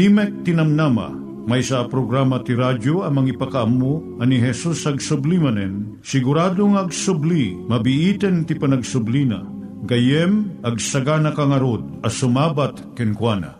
Timek Tinamnama, may sa programa ti radyo amang ipakaamu ani Jesus ag sublimanen, siguradong ag subli, mabiiten ti panagsublina, gayem ag sagana kangarod as sumabat kenkwana.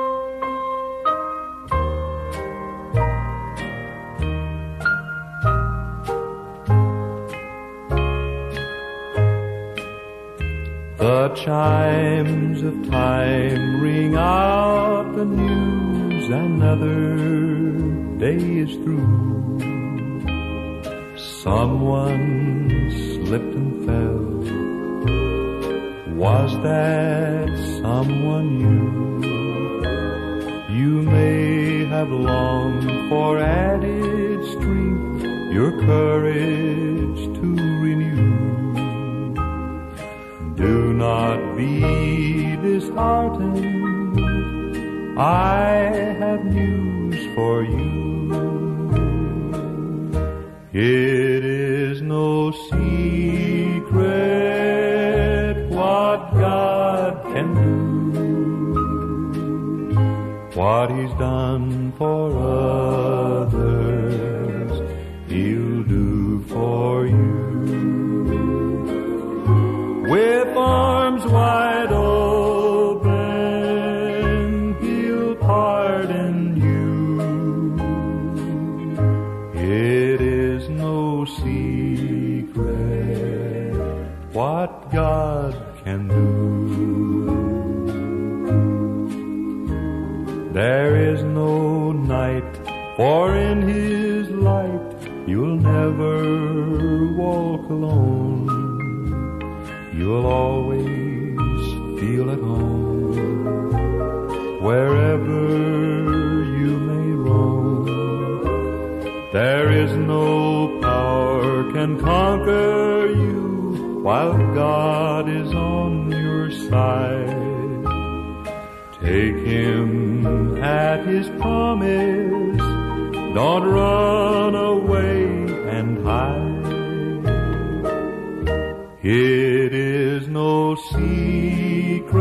The chimes of time ring out the news another day is through. Someone slipped and fell. Was that someone you? You may have longed for added strength, your courage to renew. Do not be disheartened. I have news for you. It is no secret what God can do. What He's done for others, what God can do. There is no night, for in his light you'll never walk alone. You'll always feel at home wherever you may roam. There is no power can conquer you while Take him at his promise. Don't run away and hide. It is no secret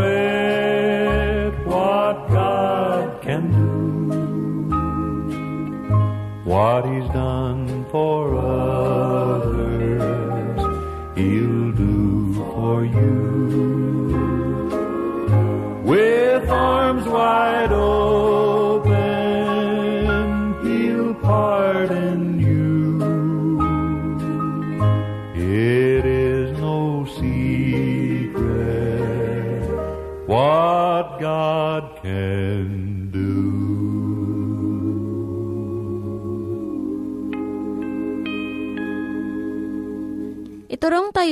what God can do. What He's done for others, He'll do for you.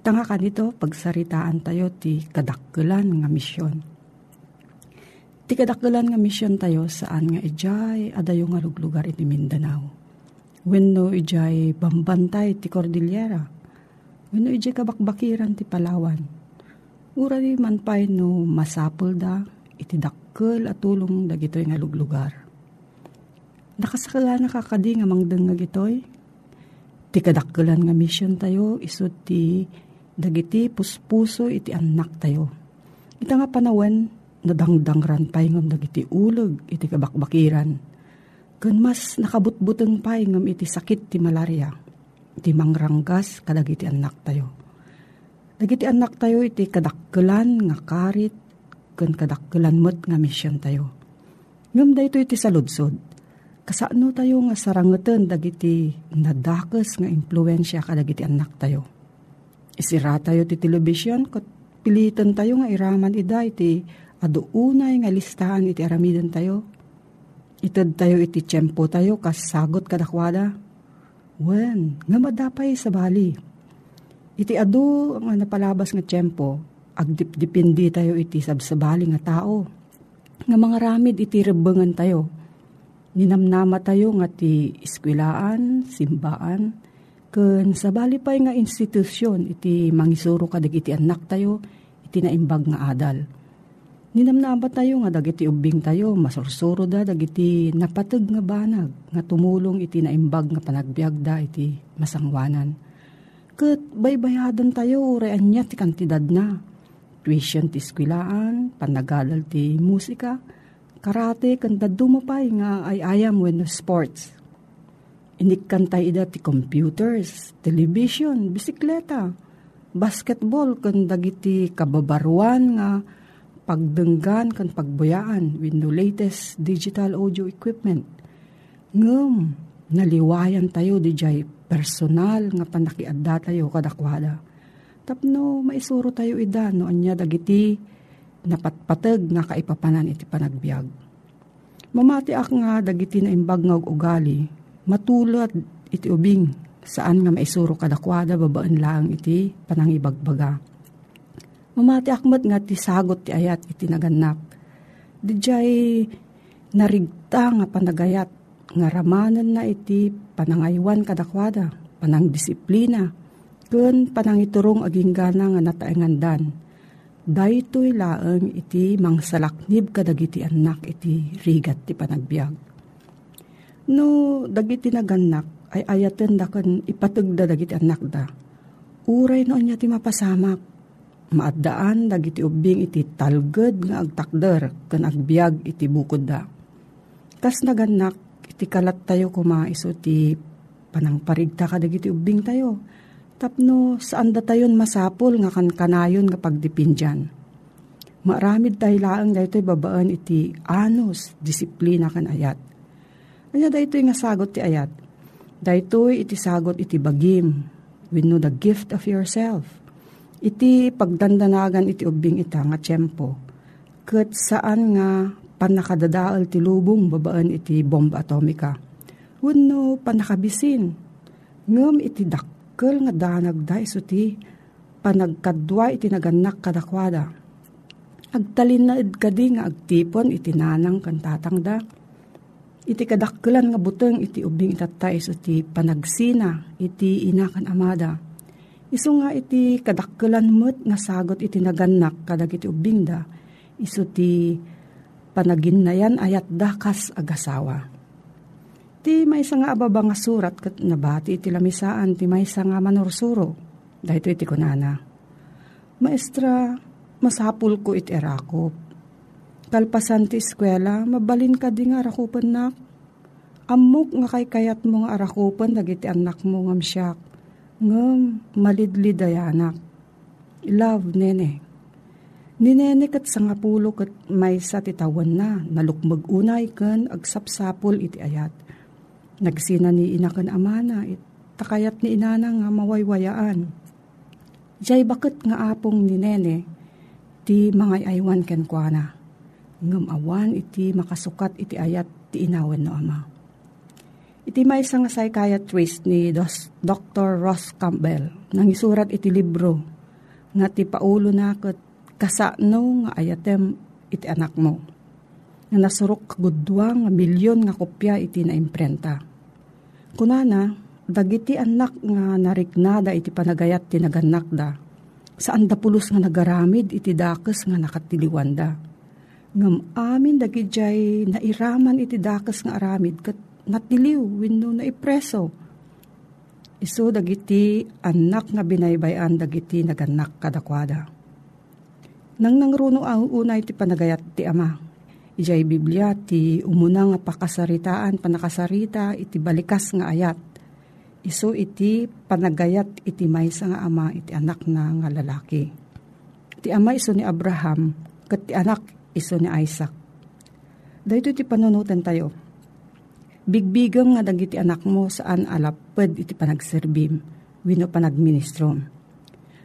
Tanga ka nito, pagsaritaan tayo ti kadakkelan nga misyon. Ti kadakkelan nga misyon tayo saan nga ijay adayo nga luglugar iti Mindanao. Wenno ijay bambantay ti Cordillera. Wenno ijay kabakbakiran ti Palawan. Ura di man pay no masapul da iti dakkel at tulong dagitoy nga luglugar. Nakasakala na kakadi nga mangdeng nga gitoy. Ti kadakkelan nga misyon tayo isod ti dagiti puspuso iti anak tayo. Ita nga panawen, nadangdangran pay ngam dagiti ulog iti kabakbakiran. Kun mas nakabutbuteng pay ngam iti sakit ti malaria. Iti mangranggas kadagiti anak tayo. Dagiti anak tayo iti kadakkelan nga karit kun kadakkelan met nga misyon tayo. Ngam da ito iti saludsod. Kasano tayo nga sarangeten dagiti nadakes nga impluensya kadagiti anak tayo Isira tayo ti telebisyon, kat pilitan tayo nga iraman ida iti aduunay nga listahan iti aramidan tayo. Itad tayo iti tiyempo tayo kas sagot kadakwada. Wen, nga madapay sa bali. Iti adu nga napalabas nga tiyempo, agdipdipindi tayo iti sabsabali nga tao. Nga mga ramid iti rebengan tayo. Ninamnama tayo nga ti iskwilaan, simbaan, Kun sa bali pa'y nga institusyon, iti mangisuro ka iti anak tayo, iti naimbag nga adal. Ninamnaba tayo nga dagiti ubing tayo, masursuro da dagiti napatag nga banag, nga tumulong iti naimbag nga panagbiag da iti masangwanan. Kat baybayadan tayo, rean niya ti kantidad na. Tuition ti skwilaan, panagalal ti musika, karate, kanda dumapay nga ay ayam when sports Inikantay ida ti computers, television, bisikleta, basketball, kan dagiti kababaruan nga pagdenggan kan pagbuyaan with the latest digital audio equipment. Ngem, naliwayan tayo di jay personal nga panakiadda tayo kadakwada. Tapno maisuro tayo ida no anya dagiti napatpatag nga kaipapanan iti panagbiag. Mamati ak nga dagiti na imbag nga ugali matulad iti ubing saan nga maisuro kadakwada babaan lang iti panangibagbaga. Mamati akmat nga ti sagot ti ayat iti naganap. Dijay narigta nga panagayat nga ramanan na iti panangaywan kadakwada, panang disiplina, kun panangiturong aging gana nga nataengandan. Daytoy laeng iti mangsalaknib kadagiti anak iti rigat ti panagbiag No, dagiti naganak, ay ayaten da kan ipatagda dagiti anak da. Uray no niya ti mapasamak. Maadaan dagiti ubing iti talged nga agtakder kan agbiag iti bukod da. Kas naganak, iti kalat tayo kumaiso ti panangparigta ka dagiti ubing tayo. Tapno saan da tayon masapol nga kan kanayon nga pagdipindyan. Maramid tayo laang daytoy babaan iti anos, disiplina kan ayat Anya daytoy nga sagot ti ayat. Daytoy iti sagot iti bagim. We know the gift of yourself. Iti pagdandanagan iti ubing ita nga tiyempo. Kat saan nga panakadadaal ti lubong babaan iti bomba atomika. Wano panakabisin. Ngam iti dakkel nga danag da iso ti panagkadwa iti naganak kadakwada. Agtalin na kadi nga agtipon iti nanang kantatang da iti kadakkelan nga buteng iti ubing itatay so ti panagsina iti inakan amada. Iso nga iti kadakkelan met nga sagot iti naganak kadag iti ubing da. Iso ti panaginnayan ayat dakas agasawa. Ti may nga ababa nga surat kat nabati iti lamisaan ti may nga manursuro. Dahito iti kunana. Maestra, masapul ko iti erakop Kalpasan ti eskwela, mabalin ka di nga arakupan nak. Amok nga kay kayat mo nga arakupan, dagiti anak mo ngam siyak. Ngam, malidli dayanak. Love, nene. Ninene kat sa nga pulo kat may sa titawan na, nalukmag unay kan agsapsapol iti ayat. Nagsina ni inakan amana, it, takayat ni inana nga mawaywayaan. Jay bakit nga apong ni nene, ti mga aywan ken kuana. Ngam awan iti makasukat iti ayat ti inawen no ama. Iti may isang psychiatrist ni Dr. Ross Campbell nang isurat iti libro nga ti paulo na kat kasano nga ayatem iti anak mo. Nga nasurok kagudwa nga milyon nga kopya iti na imprenta. Kunana, dagiti anak nga nariknada iti panagayat ti naganak da. Saan da pulos nga nagaramid iti dakes nga nakatiliwanda. Ngam amin dagijay nairaman iti dakes nga aramid kat natiliw wenno na ipreso. Iso dagiti anak nga binaybayan dagiti naganak kadakwada nang nangruno ang unay ti panagayat ti ama. Ijay Biblia ti umuna nga pakasaritaan panakasarita iti balikas nga ayat. Iso iti panagayat iti maysa nga ama iti anak na nga lalaki. Ti ama iso ni Abraham kat ti anak iso ni Isaac. Dahito iti panunutan tayo. Bigbigang nga dagiti anak mo saan alapad iti panagserbim, wino panagministrom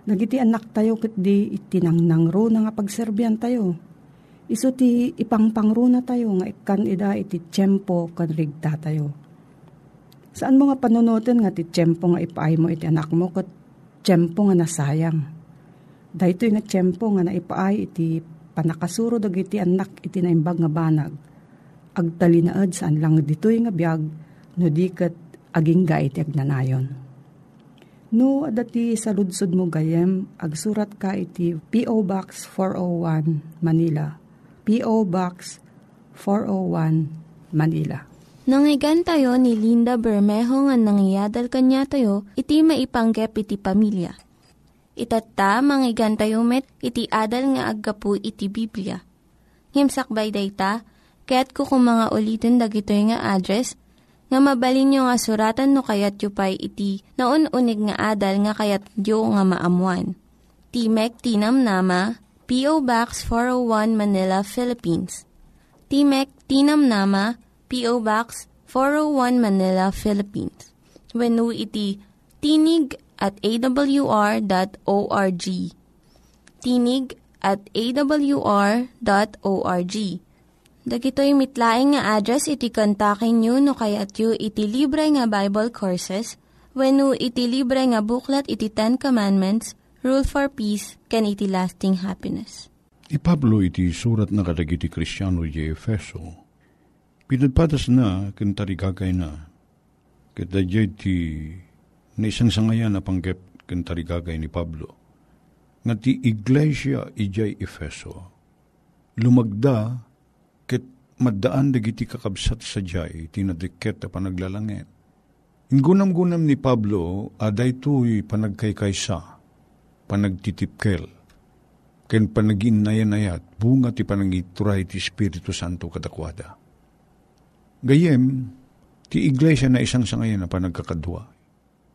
Nagiti anak tayo ket di itinangnangro na nga pagserbian tayo. Iso ti ipangpangro na tayo nga ikan ida iti tiyempo kan rigta tayo. Saan mo nga panunutin nga ti tiyempo nga ipaay mo iti anak mo kat tiyempo nga nasayang. Dahito nga tiyempo nga naipaay iti panakasuro dagiti anak iti naimbag nga banag. Agtalinaad saan lang ditoy nga biyag no di kat aging iti agnanayon. No, adati sa ludsod mo gayem, agsurat ka iti P.O. Box 401, Manila. P.O. Box 401, Manila. Nangyigan tayo ni Linda Bermejo nga nangyadal kanya tayo, iti maipanggep iti pamilya. Itatta, manggigan tayo met, iti adal nga aggapu iti Biblia. Ngimsakbay day ta, kaya't kukumanga ulitin dagito nga address nga mabalin nga suratan no kayat yu pa'y iti na unig nga adal nga kayat yu nga maamuan. Timek Tinam Nama, P.O. Box 401 Manila, Philippines. Timek Tinam Nama, P.O. Box 401 Manila, Philippines. When iti tinig at awr.org. Tinig at awr.org Dagitoy mitlaing nga address iti kontakin nyo no kayat yu iti libre nga Bible Courses when no iti libre nga buklat iti Ten Commandments, Rule for Peace, can iti lasting happiness. Ni Pablo iti surat na kadagiti Kristiyano di Efeso, pinadpatas na kintarigagay na, kita ti na isang sangayan na panggap kintarigagay ni Pablo, nga ti iglesia ijay Efeso, lumagda maddaan dagiti kakabsat sa jay, tinadiket a panaglalangit. Ingunam-gunam ni Pablo, aday to'y panagkaykaysa, panagtitipkel, ken panaginnayanayat, bunga ti panagituray ti Espiritu Santo kadakwada. Gayem, ti iglesia na isang sangayan na panagkakadwa,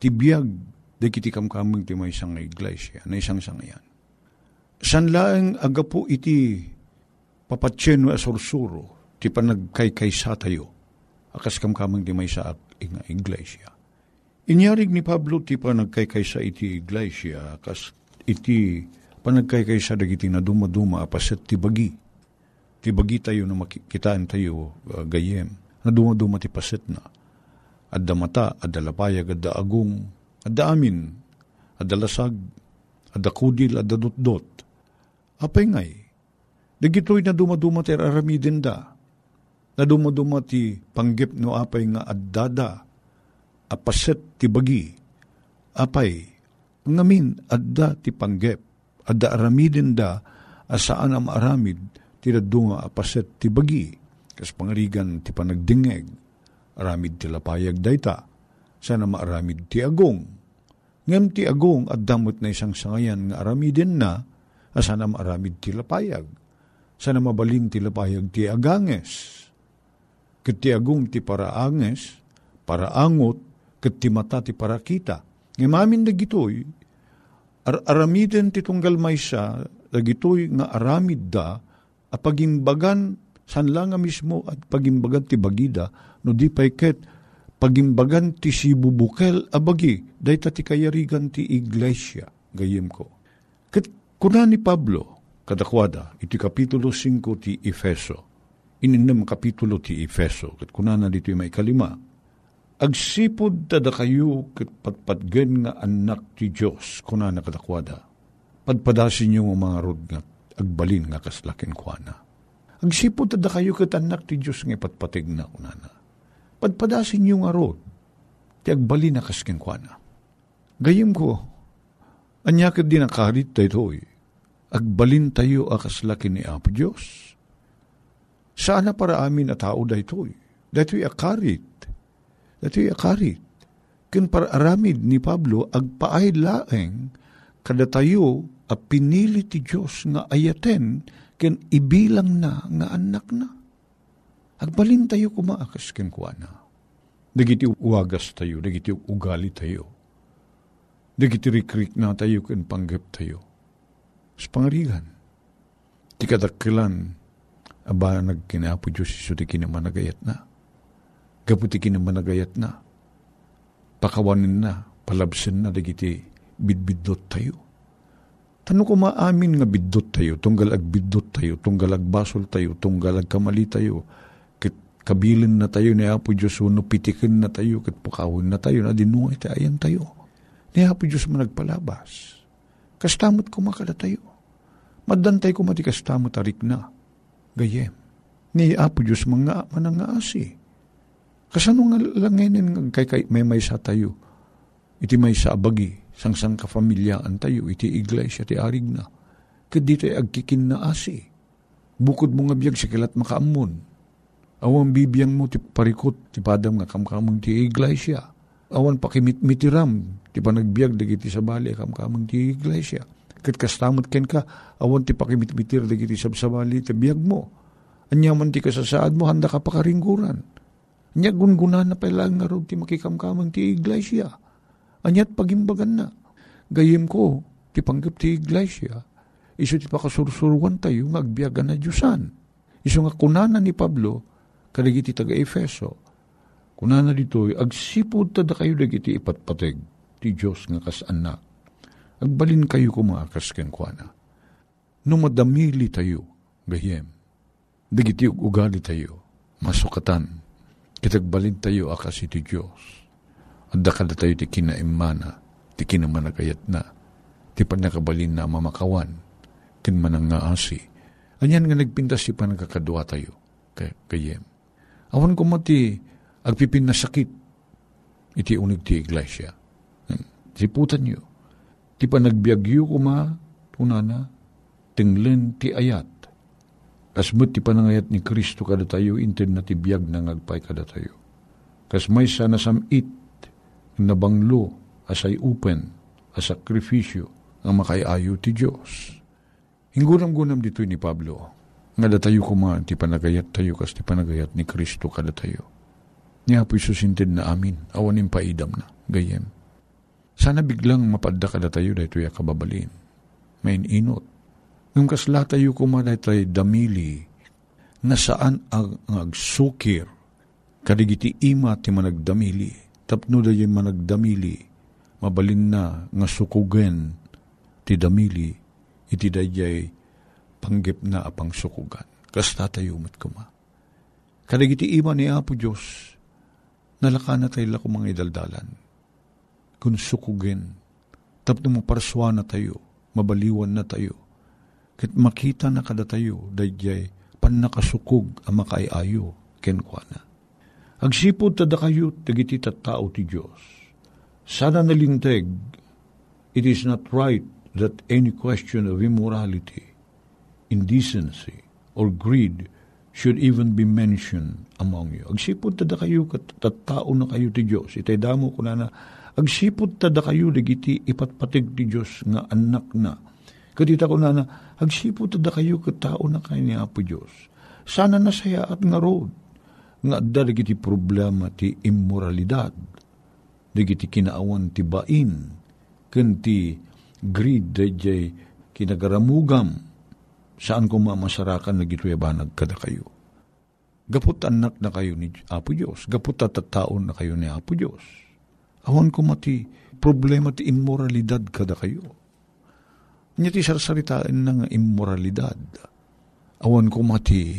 ti biyag, dagiti kamkamang ti may isang iglesia, na isang sangayan. Sanlaang agapo iti papatsyen wa sursuro, ti panagkaykaysa tayo, akas kamkamang di may sa nga iglesia. Inyarig ni Pablo ti panagkaykaysa iti iglesia, akas iti panagkaykaysa dagiti na dumaduma apaset ti bagi. Ti bagi tayo na makikitaan tayo uh, gayem, na dumaduma ti paset na. Adda mata, adda lapayag, adda agong, adda amin, adda lasag, adda kudil, adda dotdot. Apay ngay, Dagitoy na dumaduma ti aramidin da. Na dumaduma ti panggip no apay nga addada, apaset ti bagi, apay, ngamin adda ti panggip, adda aramidin da, asaan am aramid, ti dadunga apaset ti bagi, kas pangarigan ti panagdingeg, aramid ti lapayag dayta, sana maaramid ti agong. Ngem ti agong at damot na isang sangayan nga aramidin na, asana maaramid ti lapayag. Sana mabalin ti lapayag ti aganges Kiti agum ti paraanges, paraangot, ket ti mata ti parakita. Ngemamin na gitoy, ar aramiden ti tunggal maysa, dagitoy nga aramid da, a pagimbagan san nga mismo at pagimbagan ti bagida, no di pay ket pagimbagan ti sibubukel abagi, day ti kayarigan ti iglesia, gayem ko. Ket kuna ni Pablo, kadakwada, iti kapitulo 5 ti Efeso, ininam kapitulo ti Efeso, ket kuna na dito may kalima, agsipod tada kayo ket patpatgen nga anak ti Diyos, kuna na kadakwada, padpadasin niyo mga rod nga agbalin nga kaslakin kuana. Agsipod tada kayo ket anak ti Diyos nga patpatig na kunana. Padpadasin niyo nga rod, ti agbalin na kaskin kuana. Gayim ko, anya ket din nakarit tayo agbalin tayo akas laki ni Apo Diyos. Sana para amin na tao da ito'y. Dato'y akarit. Dato'y akarit. Kun para aramid ni Pablo, agpaay laeng, kada tayo a pinili ti Diyos nga ayaten, ken ibilang na nga anak na. Agbalin tayo kumaakas kuana. Dagiti uwagas tayo, dagiti ugali tayo. Dagiti rikrik na tayo ken panggap tayo sa pangarigan. Ti kadakilan, aba nagkinapo Diyos iso ti kinamanagayat na. Gaputi kinamanagayat na. Pakawanin na, palabsin na, dagiti bidbidot tayo. Tanong ko maamin nga bidot tayo, tunggal ag bidot tayo, tunggal ag basol tayo, tunggal ag kamali tayo, kabilin na tayo ni Apo Diyos, uno pitikin na tayo, kit pukawin na tayo, na dinungay tayo, ayan tayo. Ni Apo Diyos man nagpalabas. Kastamot ko makala tayo. Madantay ko matikas tamo tarik na. Gayem. Ni Apo Diyos mga manangaasi. Kasano nga langinin kay, kay may may sa tayo. Iti may sa abagi. Sangsang kafamilyaan tayo. Iti iglesia ti arig na. Kadito ay agkikin na asi. Bukod mo nga biyag sikilat makaamon. Awan bibiyang mo ti parikot ti padam nga kamkamang ti iglesia. Awan pakimit-mitiram ti panagbiag dagiti sa bali kamkamang ti iglesia kat kastamot ken ka, awan ti pakimitmitir dagiti sabsabali ti biyag mo. Anya man ti kasasaad mo, handa ka pakaringguran. Anya gungunan na pala nga ti makikamkamang ti iglesia. Anyat pagimbagan na. Gayem ko, ti panggap ti iglesia. Iso ti pakasursuruan tayo, ngagbiyagan na Diyosan. Iso nga kunana ni Pablo, kadagiti taga Efeso, kunana ditoy, agsipod tada kayo dagiti ipatpateg, ti Diyos nga kasanak agbalin kayo kumakas kenkwana. No madamili tayo, gayem, dagiti ugali tayo, masukatan, kitagbalin tayo akas iti Diyos. At dakada tayo ti kinaimana, ti kinamanagayat na, ti panakabalin na mamakawan, kin manang nga asi. Anyan nga nagpintas si panagkakadwa tayo, kay, kayem. Awan ko mati, agpipin na sakit, iti unig ti iglesia. Siputan niyo, ti panagbiagyo kuma, tunana, tinglen ti ayat. Kasmut ti panangayat ni Kristo kada tayo, intin na ti biag na ngagpay kada tayo. Kas may sana samit, na banglo, asay upen, a sakripisyo, ang makayayo ti Diyos. Hinggunam-gunam dito ni Pablo, nga da tayo kuma, ti panagayat tayo, kas ti panagayat ni Kristo kada tayo. Niya po susintin na amin, awanin paidam na, gayem sana biglang mapadda kada tayo dahito ya kababalin. May inot. Nung kasla tayo kumaday tayo damili, na saan ang agsukir, kadigiti ima ti managdamili, tapno da yung managdamili, mabalin na nga sukugen ti damili, iti dayay panggip na apang sukugan. Kasta tayo mat kuma. Kadigiti ima ni Apo Diyos, nalaka na tayo lako mga idaldalan kun sukugin. Tapno mo parswa na tayo, mabaliwan na tayo. Kit makita na kada tayo, dayjay, pan nakasukog ang makaayo, kenkwana. Agsipod tada kayo, tagiti tao ti Diyos. Sana nalinteg, it is not right that any question of immorality, indecency, or greed should even be mentioned among you. Agsipod tada kayo, tao na kayo ti Diyos. Itay damo ko na na, agsipod tada kayo digiti ipatpatig ti Diyos nga anak na. Kadita ko na na, agsipod tada kayo katao na kayo ni Apo Diyos. Sana nasaya at nga road. Nga adda digiti problema ti immoralidad. Digiti kinaawan ti bain. Ken ti greed dayjay tinagaramugam, saan ko mamasarakan na gituyabanag kada kayo. Gapot anak na kayo ni Apo Diyos. Gapot tatataon na kayo ni Apo Diyos. Awan ko mati problema ti immoralidad kada kayo. Nya ti sarsaritaan ng immoralidad. Awan ko mati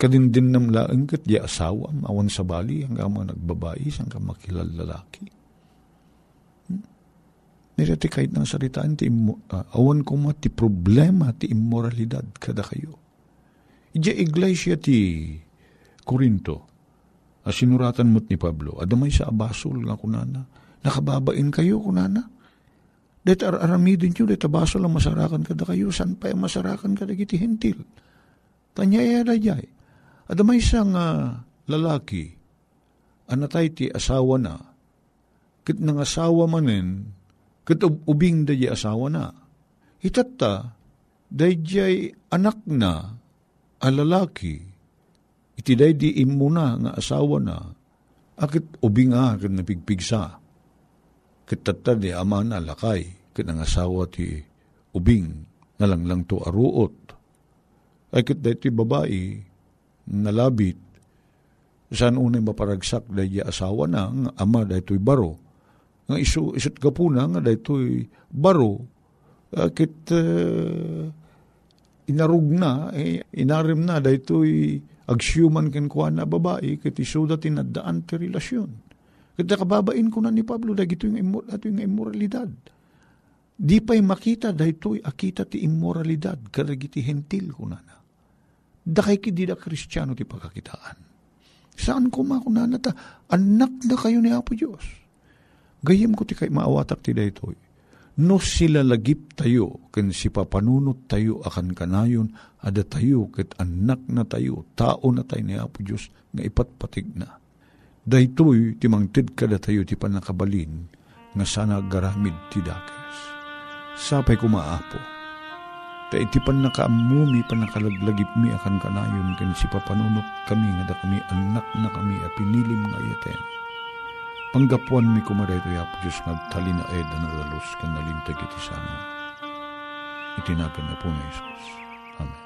kadindin nam laeng kat di asawam awan sa bali hanggang mga nagbabayi hanggang makilal lalaki. Hmm? Nirati kahit ng saritaan ti uh, awan ko mati problema ti immoralidad kada kayo. Ija iglesia ti Korinto, asinuratan mo't ni Pablo, adamay sa abasol nga kunana, nakababain kayo kunana. Det ar aramidin nyo, det abasol ang masarakan kada kayo, san pa yung masarakan kada giti hentil. Tanyaya dayay. Adamay sang uh, lalaki, anatay ti asawa na, kit nang asawa manen, kit ubing dayi asawa na. Hitatta, dayjay anak na, a lalaki, iti day di imuna nga asawa na, akit ubinga kat napigpigsa. Kit tatta di ama na lakay, kit ang asawa ti ubing, nalang lang to aruot. Ay kit ti babae, nalabit, saan unay maparagsak day asawa na, nga ama day to'y baro. Nga isu, isut kapuna nga day to'y baro, akit uh, inarug na, eh, inarim na, day to'y agsyuman ken kuha na babae, ket isuda tinadaan ti relasyon. Ket kababain ko na ni Pablo, dagito yung, imor, yung immoralidad. Di pa'y makita, dahito'y akita ti immoralidad, karagiti hentil ko na. Dakay ki di da kristyano ti pagkakitaan. Saan ko makunana ta? Anak na kayo ni Apo Diyos. Gayem ko ti kay maawatak ti daytoy no sila lagip tayo, ken si papanunot tayo akan kanayon, ada tayo ket anak na tayo, tao na tayo ni Apo Diyos, nga ipatpatig na. Daytoy, timangtid kada tayo ti panakabalin, nga sana garamid ti dakes. Sapay ko maapo, ta iti pan nakaamumi panakalaglagip mi akan kanayon, ken si papanunot kami nga da kami anak na kami a pinilim nga yaten Panggapuan mi kumaday to yapo Diyos nga na nagalos kan nalintag iti sana. Itinagan na po ni Jesus. Amen.